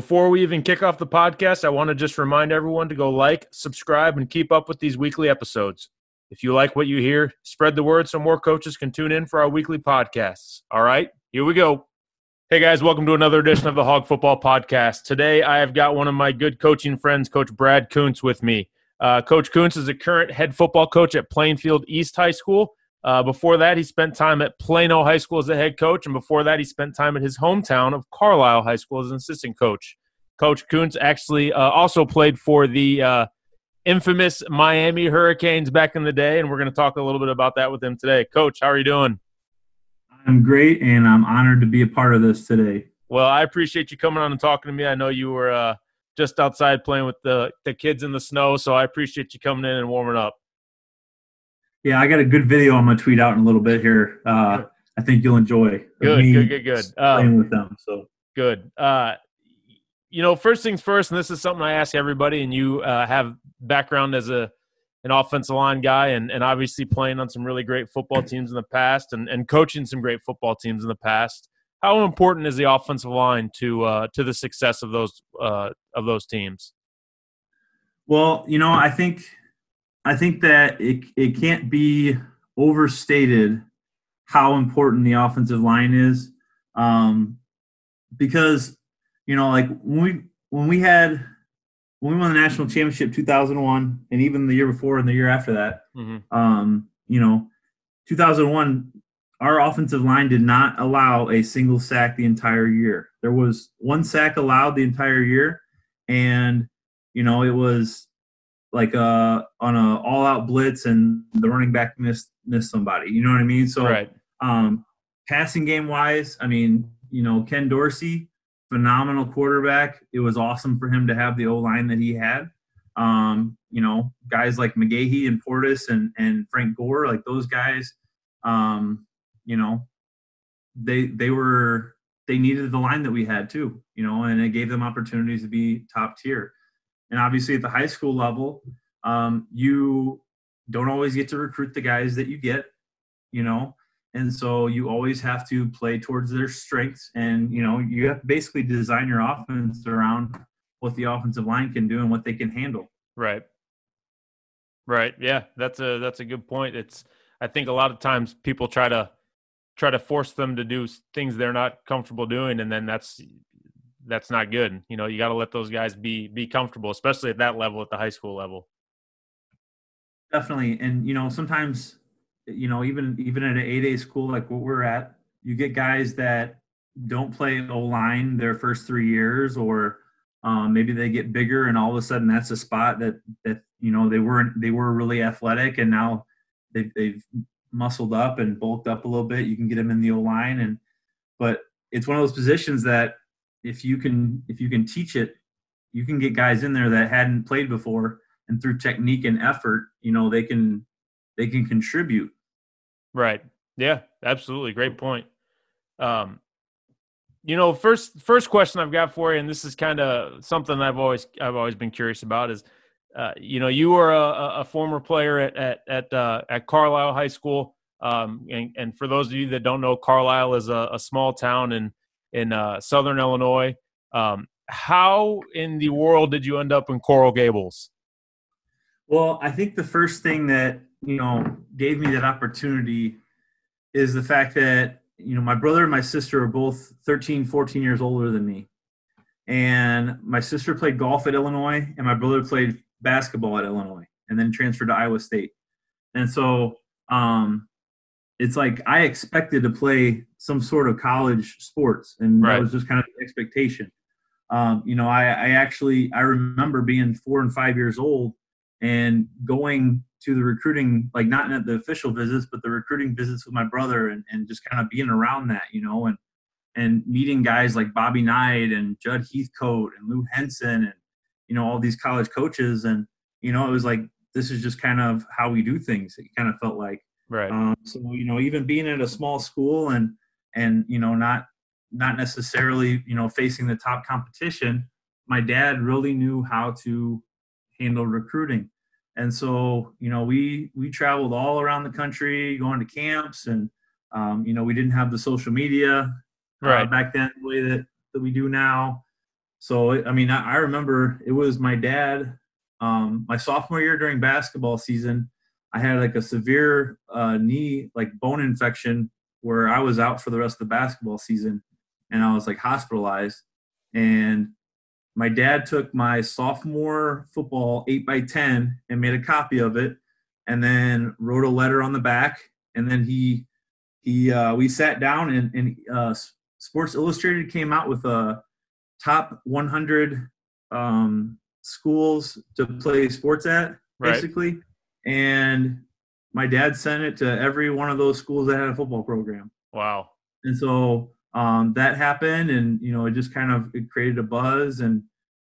Before we even kick off the podcast, I want to just remind everyone to go like, subscribe, and keep up with these weekly episodes. If you like what you hear, spread the word so more coaches can tune in for our weekly podcasts. All right, here we go. Hey guys, welcome to another edition of the Hog Football Podcast. Today I have got one of my good coaching friends, Coach Brad Kunz, with me. Uh, coach Kunz is a current head football coach at Plainfield East High School. Uh, before that, he spent time at Plano High School as a head coach, and before that, he spent time at his hometown of Carlyle High School as an assistant coach. Coach Kunz actually uh, also played for the uh, infamous Miami Hurricanes back in the day, and we're going to talk a little bit about that with him today. Coach, how are you doing? I'm great, and I'm honored to be a part of this today. Well, I appreciate you coming on and talking to me. I know you were uh, just outside playing with the, the kids in the snow, so I appreciate you coming in and warming up. Yeah, I got a good video I'm gonna tweet out in a little bit here. Uh, I think you'll enjoy. Good, good, good, good. Playing um, with them, so good. Uh, you know, first things first, and this is something I ask everybody. And you uh, have background as a an offensive line guy, and and obviously playing on some really great football teams in the past, and and coaching some great football teams in the past. How important is the offensive line to uh, to the success of those uh, of those teams? Well, you know, I think I think that it it can't be overstated how important the offensive line is, um, because you know, like when we when we had when we won the national championship 2001 and even the year before and the year after that mm-hmm. um, you know 2001 our offensive line did not allow a single sack the entire year there was one sack allowed the entire year and you know it was like uh on a all out blitz and the running back missed missed somebody. You know what I mean? So right. um passing game wise, I mean, you know, Ken Dorsey, phenomenal quarterback. It was awesome for him to have the O line that he had. Um, you know, guys like McGahee and Portis and and Frank Gore, like those guys, um, you know, they they were they needed the line that we had too, you know, and it gave them opportunities to be top tier. And obviously, at the high school level, um, you don't always get to recruit the guys that you get, you know, and so you always have to play towards their strengths. And you know, you have to basically design your offense around what the offensive line can do and what they can handle. Right. Right. Yeah, that's a that's a good point. It's I think a lot of times people try to try to force them to do things they're not comfortable doing, and then that's that's not good. You know, you got to let those guys be be comfortable, especially at that level, at the high school level. Definitely, and you know, sometimes, you know, even even at an eight A school like what we're at, you get guys that don't play O line their first three years, or um, maybe they get bigger, and all of a sudden that's a spot that that you know they weren't they were really athletic, and now they've, they've muscled up and bulked up a little bit. You can get them in the O line, and but it's one of those positions that if you can if you can teach it, you can get guys in there that hadn't played before, and through technique and effort, you know they can they can contribute. Right. Yeah. Absolutely. Great point. Um, you know, first first question I've got for you, and this is kind of something I've always I've always been curious about is, uh, you know, you were a, a former player at at at, uh, at Carlyle High School, um, and, and for those of you that don't know, Carlyle is a, a small town in in uh, Southern Illinois. Um, how in the world did you end up in Coral Gables? Well, I think the first thing that you know gave me that opportunity is the fact that you know my brother and my sister are both 13 14 years older than me and my sister played golf at Illinois, and my brother played basketball at Illinois, and then transferred to Iowa State. And so um, it's like I expected to play some sort of college sports, and Right. that was just kind of the expectation. Um, you know, I, I actually I remember being four and five years old and going to the recruiting, like not at the official visits, but the recruiting visits with my brother, and, and just kind of being around that, you know, and and meeting guys like Bobby Knight and Judd Heathcote and Lou Henson and you know all these college coaches, and you know it was like this is just kind of how we do things. It kind of felt like. Right. Um, so you know, even being at a small school and and you know not not necessarily you know facing the top competition, my dad really knew how to handle recruiting, and so you know we we traveled all around the country going to camps, and um, you know we didn't have the social media uh, Right. back then the way that that we do now. So I mean, I, I remember it was my dad. Um, my sophomore year during basketball season, I had like a severe uh, knee, like bone infection, where I was out for the rest of the basketball season, and I was like hospitalized. And my dad took my sophomore football eight by ten and made a copy of it, and then wrote a letter on the back. And then he he uh, we sat down and, and uh, Sports Illustrated came out with a top 100 um, schools to play sports at, Right. And my dad sent it to every one of those schools that had a football program. Wow. And so um, that happened, and you know, it just kind of it created a buzz, and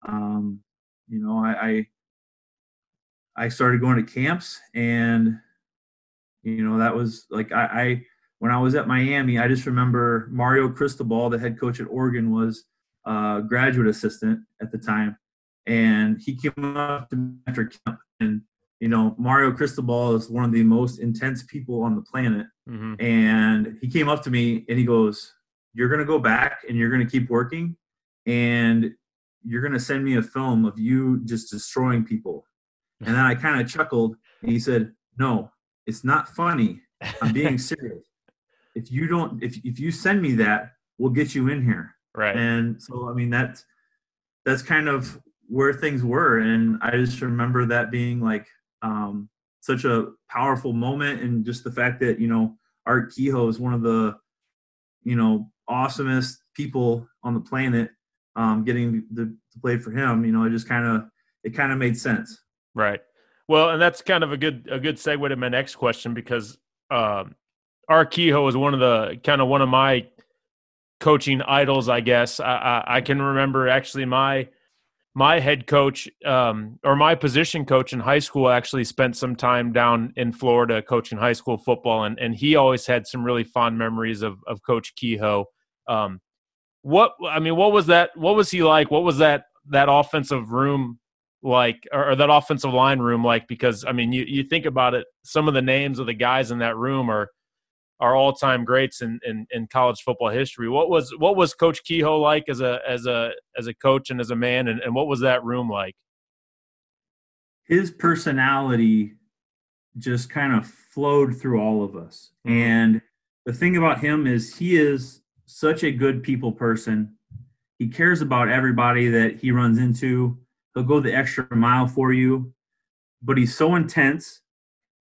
um, you know, I, I I started going to camps, and you know, that was like I, I when I was at Miami, I just remember Mario Cristobal, the head coach at Oregon, was a graduate assistant at the time, and he came up to me after camp, and you know, Mario Cristobal is one of the most intense people on the planet. Hmm and he came up to me and he goes you're going to go back and you're going to keep working and you're going to send me a film of you just destroying people. And then i kind of chuckled and he said no it's not funny. I'm being serious. If you don't if, if you send me that we'll get you in here. Right. and so i mean that's that's kind of where things were. And i just remember that being like um, such a powerful moment and just the fact that you know art kehoe is one of the you know awesomest people on the planet um, getting the, to play for him you know it just kind of it kind of made sense Right. Well, and that's kind of a good a good segue to my next question because um, Art Kehoe is one of the kind of one of my coaching idols, I guess. I, I, I can remember actually my my head coach um, or my position coach in high school actually spent some time down in Florida coaching high school football, and and he always had some really fond memories of of Coach Kehoe. Um, what I mean, what was that? What was he like? What was that that offensive room like, or, or that offensive line room like? Because I mean, you you think about it, some of the names of the guys in that room are are all time greats in, in in college football history. What was what was Coach Kehoe like as a as a as a coach and as a man, and, and what was that room like? his personality just kind of flowed through all of us. Mhm. And the thing about him is he is such a good people person. He cares about everybody that he runs into. He'll go the extra mile for you, but he's so intense.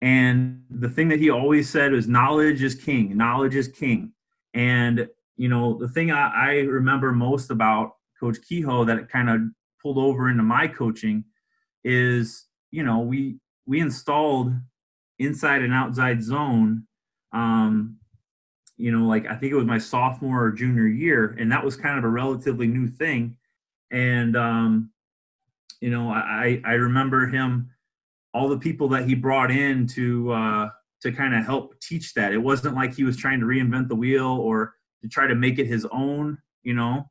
And the thing that he always said was knowledge is king. Knowledge is king. And, you know, the thing I, I remember most about Coach Kehoe that kind of pulled over into my coaching is you know we we installed inside and outside zone um you know like i think it was my sophomore or junior year and that was kind of a relatively new thing and um you know i i remember him all the people that he brought in to uh to kind of help teach that it wasn't like he was trying to reinvent the wheel or to try to make it his own you know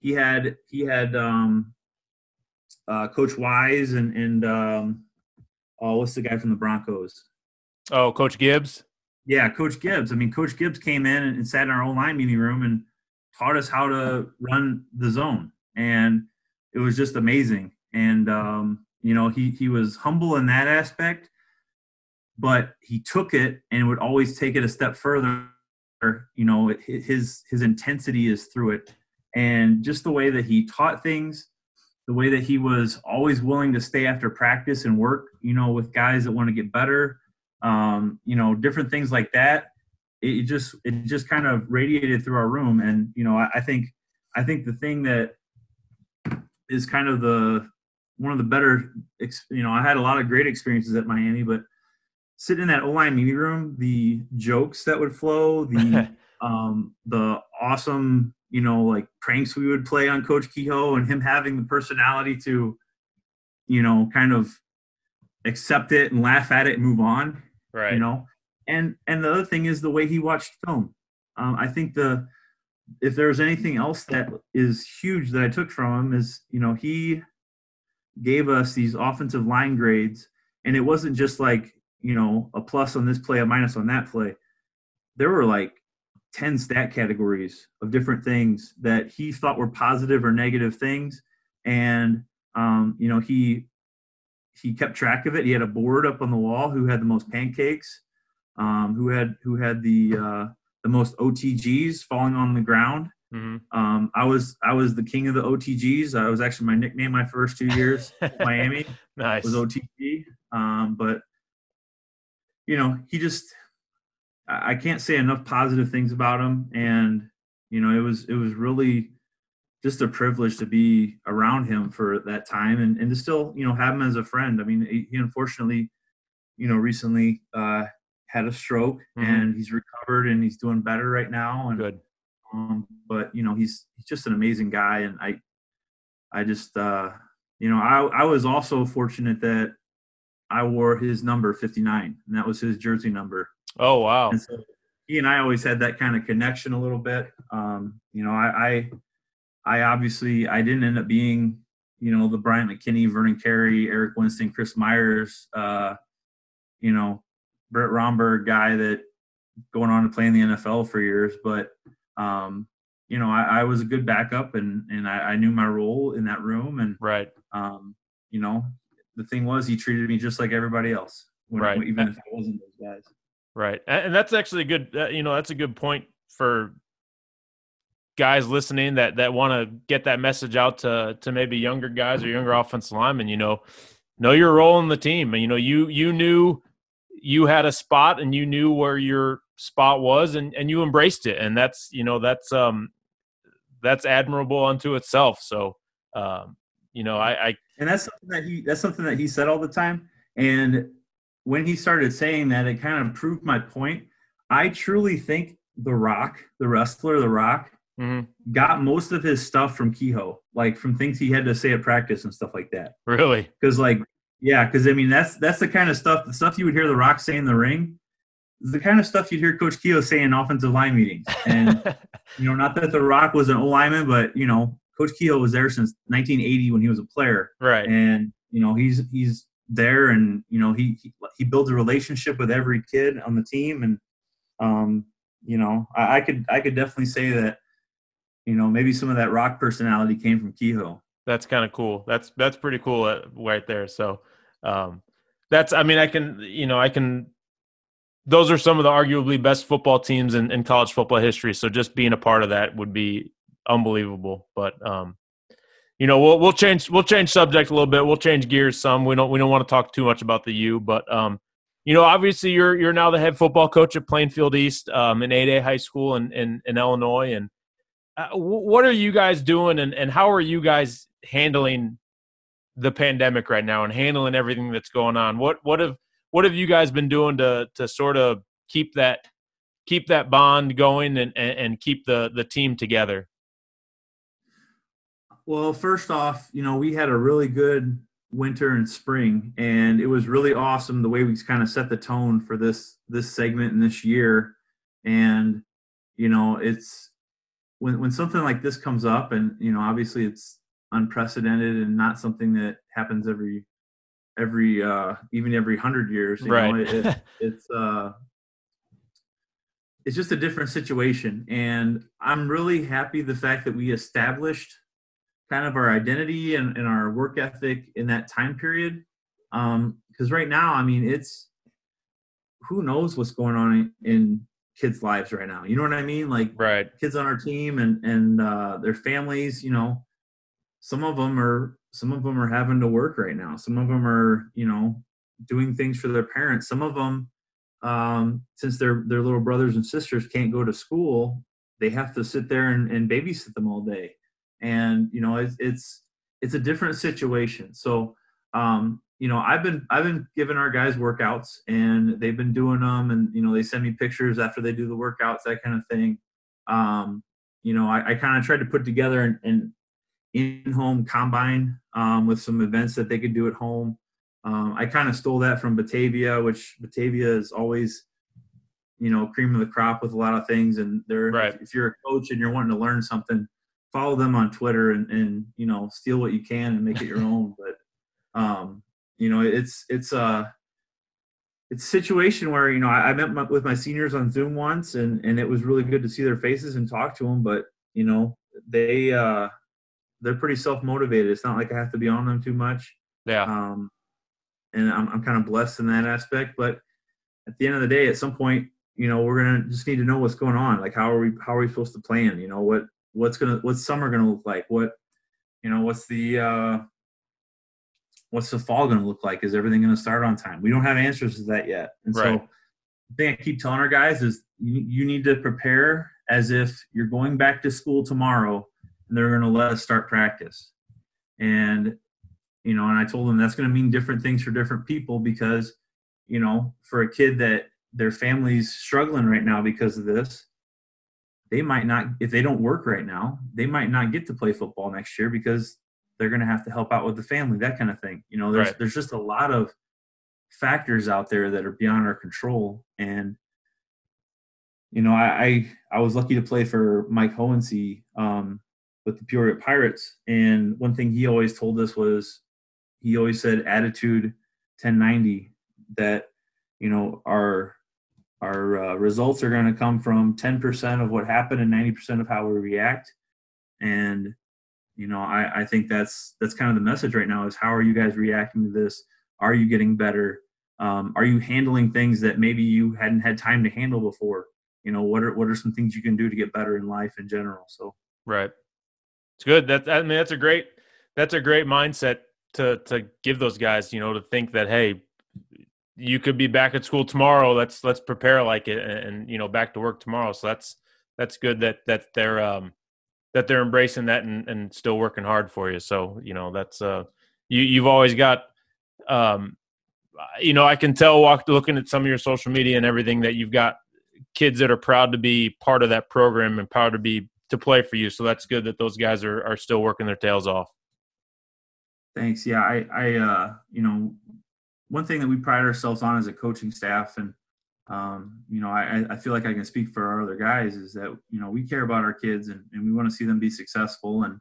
he had he had um uh, Coach Wise and and um, oh, what's the guy from the Broncos? Oh, Coach Gibbs. Yeah, Coach Gibbs. I mean, Coach Gibbs came in and, and sat in our own line meeting room and taught us how to run the zone, and it was just amazing. And um, you know, he he was humble in that aspect, but he took it and would always take it a step further. You know, it, his his intensity is through it, and just the way that he taught things, the way that he was always willing to stay after practice and work, you know, with guys that want to get better, um, you know, different things like that. It just it just kind of radiated through our room, and you know, I, I think I think the thing that is kind of the one of the better, you know, I had a lot of great experiences at Miami, but sitting in that O line meeting room, the jokes that would flow, the um, the awesome, you know, like pranks we would play on Coach Kehoe, and him having the personality to, you know, kind of accept it and laugh at it and move on. Right. You know, and and the other thing is the way he watched film. Um, I think the if there's anything else that is huge that I took from him is you know he gave us these offensive line grades, and it wasn't just like you know a plus on this play, a minus on that play. There were like 10 stat categories of different things that he thought were positive or negative things. And um, you know he he kept track of it. He had a board up on the wall who had the most pancakes um, who had who had the uh, the most otgs falling on the ground mm-hmm. um, i was i was the king of the otgs i was actually my nickname my first two years miami nice was otg um, but you know he just I can't say enough positive things about him, and you know, it was it was really just a privilege to be around him for that time, and and to still you know have him as a friend. I mean, he, unfortunately, you know, recently uh, had a stroke, mm-hmm. and he's recovered and he's doing better right now. And good, um, but you know, he's he's just an amazing guy, and I I just uh, you know, I I was also fortunate that I wore his number 59, and that was his jersey number Oh wow! And so he and I always had that kind of connection a little bit. Um, you know, I, I, I obviously I didn't end up being, you know, the Bryant McKinnie, Vernon Carey, Eric Winston, Chris Myers, uh, you know, Brett Romberg guy that going on to play in the NFL for years. But um, you know, I, I was a good backup and and I, I, knew my role in that room. And right, um, you know, the thing was he treated me just like everybody else. When, right. Even if I wasn't those guys. Right, and that's actually a good. Uh, you know, that's a good point for guys listening that that want to get that message out to to maybe younger guys or younger offensive linemen. You know, know your role in the team, and you know you you knew you had a spot and you knew where your spot was, and and you embraced it, and that's you know that's um that's admirable unto itself. So, um, you know, I, I and that's something that he that's something that he said all the time, and when he started saying that, it kind of proved my point. I truly think The Rock, the wrestler, The Rock, mm-hmm. got most of his stuff from Kehoe, like from things he had to say at practice and stuff like that. Really? Because, like, yeah, because I mean, that's that's the kind of stuff, the stuff you would hear The Rock say in the ring, the kind of stuff you'd hear Coach Kehoe say in offensive line meetings. And you know, not that The Rock was an O lineman, but you know, Coach Kehoe was there since 1980 when he was a player, right? And you know, he's he's there and you know he, he, he builds a relationship with every kid on the team. And um you know I, I, could i could definitely say that you know maybe some of that rock personality came from kehoe that's kind of cool. That's that's pretty cool uh, right there. So um that's i mean i can you know i can those are some of the arguably best football teams in, in college football history so just being a part of that would be unbelievable but um you know, we'll we'll change we'll change subject a little bit. We'll change gears some. We don't we don't want to talk too much about the U, but um, you know, obviously you're you're now the head football coach at Plainfield East um, in 8A high school in in, in Illinois. And uh, what are you guys doing, and and how are you guys handling the pandemic right now and handling everything that's going on? What what have what have you guys been doing to to sort of keep that keep that bond going and and, and keep the the team together? Well, first off, you know, we had a really good winter and spring, and it was really awesome the way we kind of set the tone for this this segment and this year. And you know, it's when when something like this comes up, and you know, obviously it's unprecedented and not something that happens every every uh even every hundred years. You right. Know, it, it, it's uh it's just a different situation and i'm really happy the fact that we established kind of our identity and, and our work ethic in that time period. Um because right now, I mean, it's who knows what's going on in kids' lives right now. You know what I mean? Like right. kids on our team and and uh, their families. You know, some of them are some of them are having to work right now. Some of them are you know doing things for their parents. Some of them, um, since their their little brothers and sisters can't go to school, they have to sit there and, and babysit them all day. And you know, it's it's it's a different situation. So um, you know, I've been I've been giving our guys workouts, and they've been doing them, and you know, they send me pictures after they do the workouts, that kind of thing. Um, you know, I, I kind of tried to put together and, an in-home combine um, with some events that they could do at home. Um, I kind of stole that from Batavia, which Batavia is always, you know, cream of the crop with a lot of things. And they're right. if you're a coach and you're wanting to learn something, follow them on Twitter and, and you know steal what you can and make it your own. But um, you know, it's it's a it's a situation where you know I, I met my, with my seniors on Zoom once, and and it was really good to see their faces and talk to them. But you know, they uh, they're pretty self motivated. It's not like I have to be on them too much. Yeah. Um, and I'm I'm kind of blessed in that aspect. But at the end of the day, at some point, you know, we're gonna just need to know what's going on. Like, how are we how are we supposed to plan? You know, what what's gonna what's summer gonna look like? What you know, what's the uh, what's the fall going to look like? Is everything going to start on time? We don't have answers to that yet. And right. so the thing I keep telling our guys is you, you need to prepare as if you're going back to school tomorrow and they're going to let us start practice. And, you know, and I told them that's going to mean different things for different people because, you know, for a kid that their family's struggling right now because of this, they might not, if they don't work right now, they might not get to play football next year because they're going to have to help out with the family, that kind of thing. You know, there's right. there's just a lot of factors out there that are beyond our control. And you know, I I, I was lucky to play for Mike Hohensee um, with the Peoria Pirates, and one thing he always told us was he always said attitude 1090 that you know our our uh, results are going to come from 10% of what happened and 90% of how we react. And you know I, I think that's that's kind of the message right now is how are you guys reacting to this? Are you getting better? Um, are you handling things that maybe you hadn't had time to handle before? You know what are what are some things you can do to get better in life in general? So right it's good. That i mean that's a great that's a great mindset to to give those guys you know to think that hey you could be back at school tomorrow. Let's let's prepare like it and, and you know back to work tomorrow. So that's that's good that that they're um that they're embracing that and, and still working hard for you. So, you know, that's uh you you've always got um you know, I can tell walk looking at some of your social media and everything that you've got kids that are proud to be part of that program and proud to be to play for you. So that's good that those guys are are still working their tails off. Thanks. Yeah, I I uh you know, one thing that we pride ourselves on as a coaching staff and um, you know, I, I feel like I can speak for our other guys is that, you know, we care about our kids and, and we want to see them be successful. And,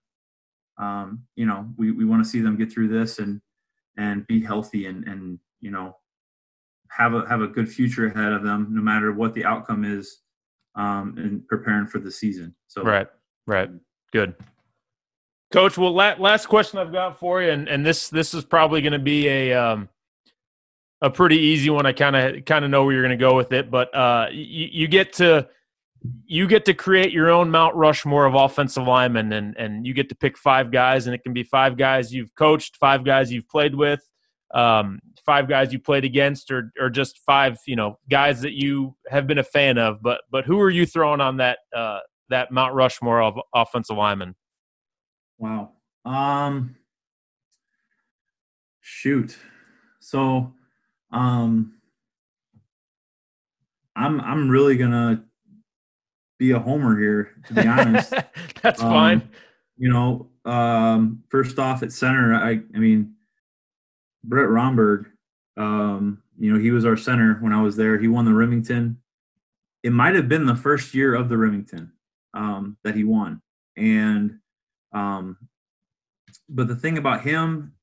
um, you know, we, we want to see them get through this and, and be healthy and, and, you know, have a, have a good future ahead of them, no matter what the outcome is, um, and preparing for the season. So, right, right. Good. Coach, well, last question I've got for you, and, and this this is probably going to be a um, a pretty easy one. I kind of kind of know where you're going to go with it, but uh, you, you get to you get to create your own Mount Rushmore of offensive linemen, and and you get to pick five guys, and it can be five guys you've coached, five guys you've played with, um, five guys you played against, or or just five you know guys that you have been a fan of. But but who are you throwing on that uh, that Mount Rushmore of offensive linemen? Wow. Um. Shoot. So um, I'm I'm really gonna be a homer here, to be honest. That's um, fine. You know, um, first off at center, I I mean, Brett Romberg. Um, you know, he was our center when I was there. He won the Remington. It might have been the first year of the Remington um, that he won, and um, but the thing about him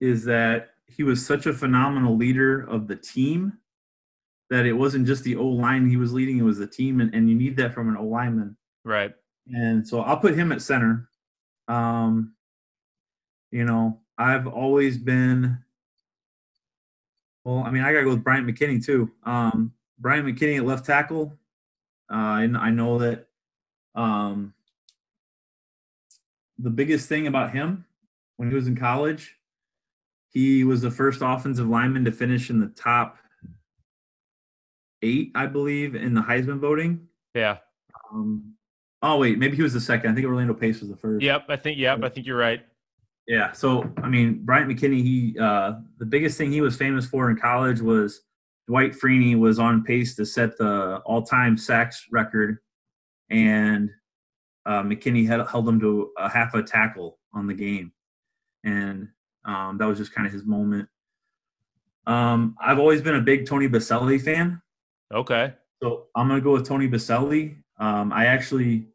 is that he was such a phenomenal leader of the team that it wasn't just the O line he was leading; it was the team, and, and you need that from an O lineman. Right. And so I'll put him at center. Um, you know, I've always been. Well, I mean, I gotta go with Bryant McKinnie too. Um, Bryant McKinnie at left tackle. Uh, and I know that um, the biggest thing about him when he was in college, he was the first offensive lineman to finish in the top eight, I believe, in the Heisman voting. Yeah. Um, oh wait, maybe he was the second. I think Orlando Pace was the first. Yep, I think. Yep, I think you're right. Yeah. So I mean, Bryant McKinnie, he, uh, the biggest thing he was famous for in college was Dwight Freeney was on pace to set the all-time sacks record, and uh, McKinnie had, held him to a half a tackle on the game, and um, that was just kind of his moment. Um, I've always been a big Tony Boselli fan. Okay. So I'm gonna go with Tony Boselli. Um, I actually,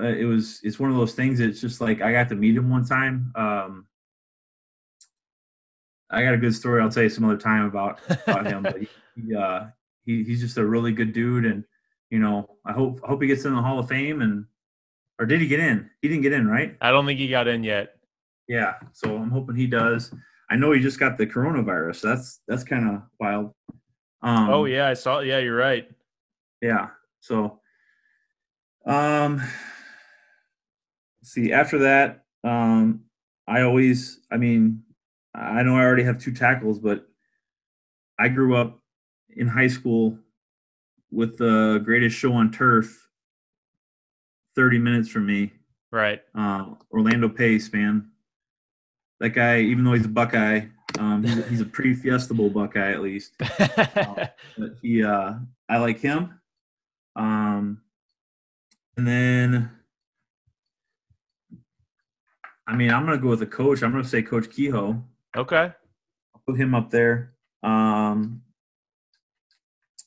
uh, it was it's one of those things. It's just like I got to meet him one time. Um, I got a good story I'll tell you some other time about about him. But he, he, uh, he he's just a really good dude, and you know I hope I hope he gets in the Hall of Fame. And or did he get in? He didn't get in, right? I don't think he got in yet. Yeah, so I'm hoping he does. I know he just got the coronavirus. So that's that's kind of wild. Um, oh yeah, I saw. Yeah, you're right. Yeah. So, um, see after that, um, I always, I mean, I know I already have two tackles, but I grew up in high school with the greatest show on turf 30 minutes from me. Right. Uh, Orlando Pace, man. That guy, even though he's a Buckeye, um, he's, he's, a pretty fiestable Buckeye at least. uh, but he, uh, I like him. Um, and then, I mean, I'm gonna go with a coach. I'm gonna say Coach Kehoe. Okay. I'll put him up there. Um,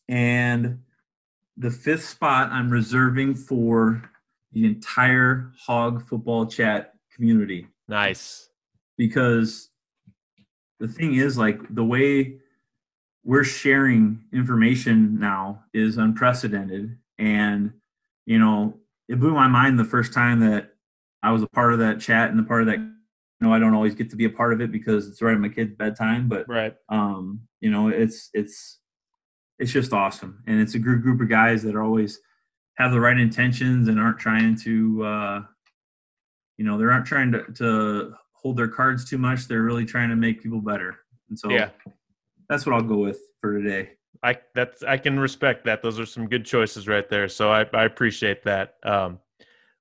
and the fifth spot I'm reserving for the entire hog football chat community. Nice. Because the thing is, like, the way we're sharing information now is unprecedented. And, you know, it blew my mind the first time that I was a part of that chat and the part of that know I don't always get to be a part of it because it's right at my kid's bedtime, but right. Um, you know, it's it's it's just awesome, and it's a group group of guys that are always have the right intentions and aren't trying to, uh, you know, they aren't trying to to hold their cards too much. They're really trying to make people better, and so yeah, that's what I'll go with for today. I that's I can respect that. Those are some good choices right there. So I, I appreciate that. Um,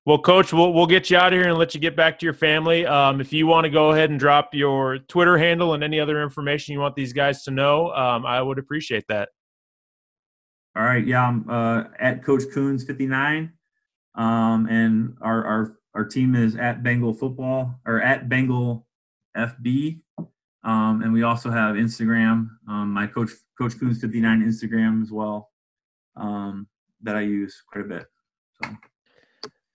well, Coach, we'll we'll get you out of here and let you get back to your family. Um, if you want to go ahead and drop your Twitter handle and any other information you want these guys to know, um, I would appreciate that. All right, yeah, I'm uh, at Coach Kunz fifty nine, um, and our our our team is at Bengal Football or at Bengal FB, um, and we also have Instagram. Um, my coach Coach Kunz fifty nine Instagram as well um, that I use quite a bit. So.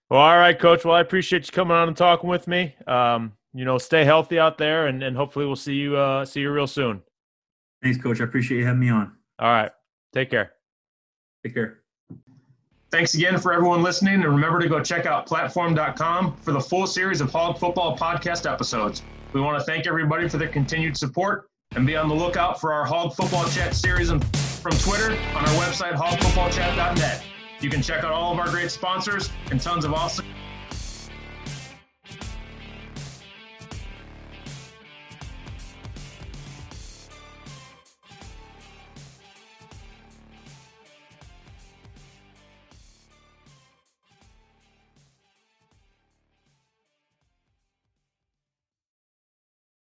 Well, all right, Coach. Well, I appreciate you coming on and talking with me. Um, you know, stay healthy out there, and, and hopefully we'll see you uh, see you real soon. Thanks, Coach. I appreciate you having me on. All right. Take care. Take care. Thanks again for everyone listening, and remember to go check out platform.com for the full series of Hog Football podcast episodes. We want to thank everybody for their continued support and be on the lookout for our Hog Football Chat series from Twitter on our website, hogfootballchat.net. You can check out all of our great sponsors and tons of awesome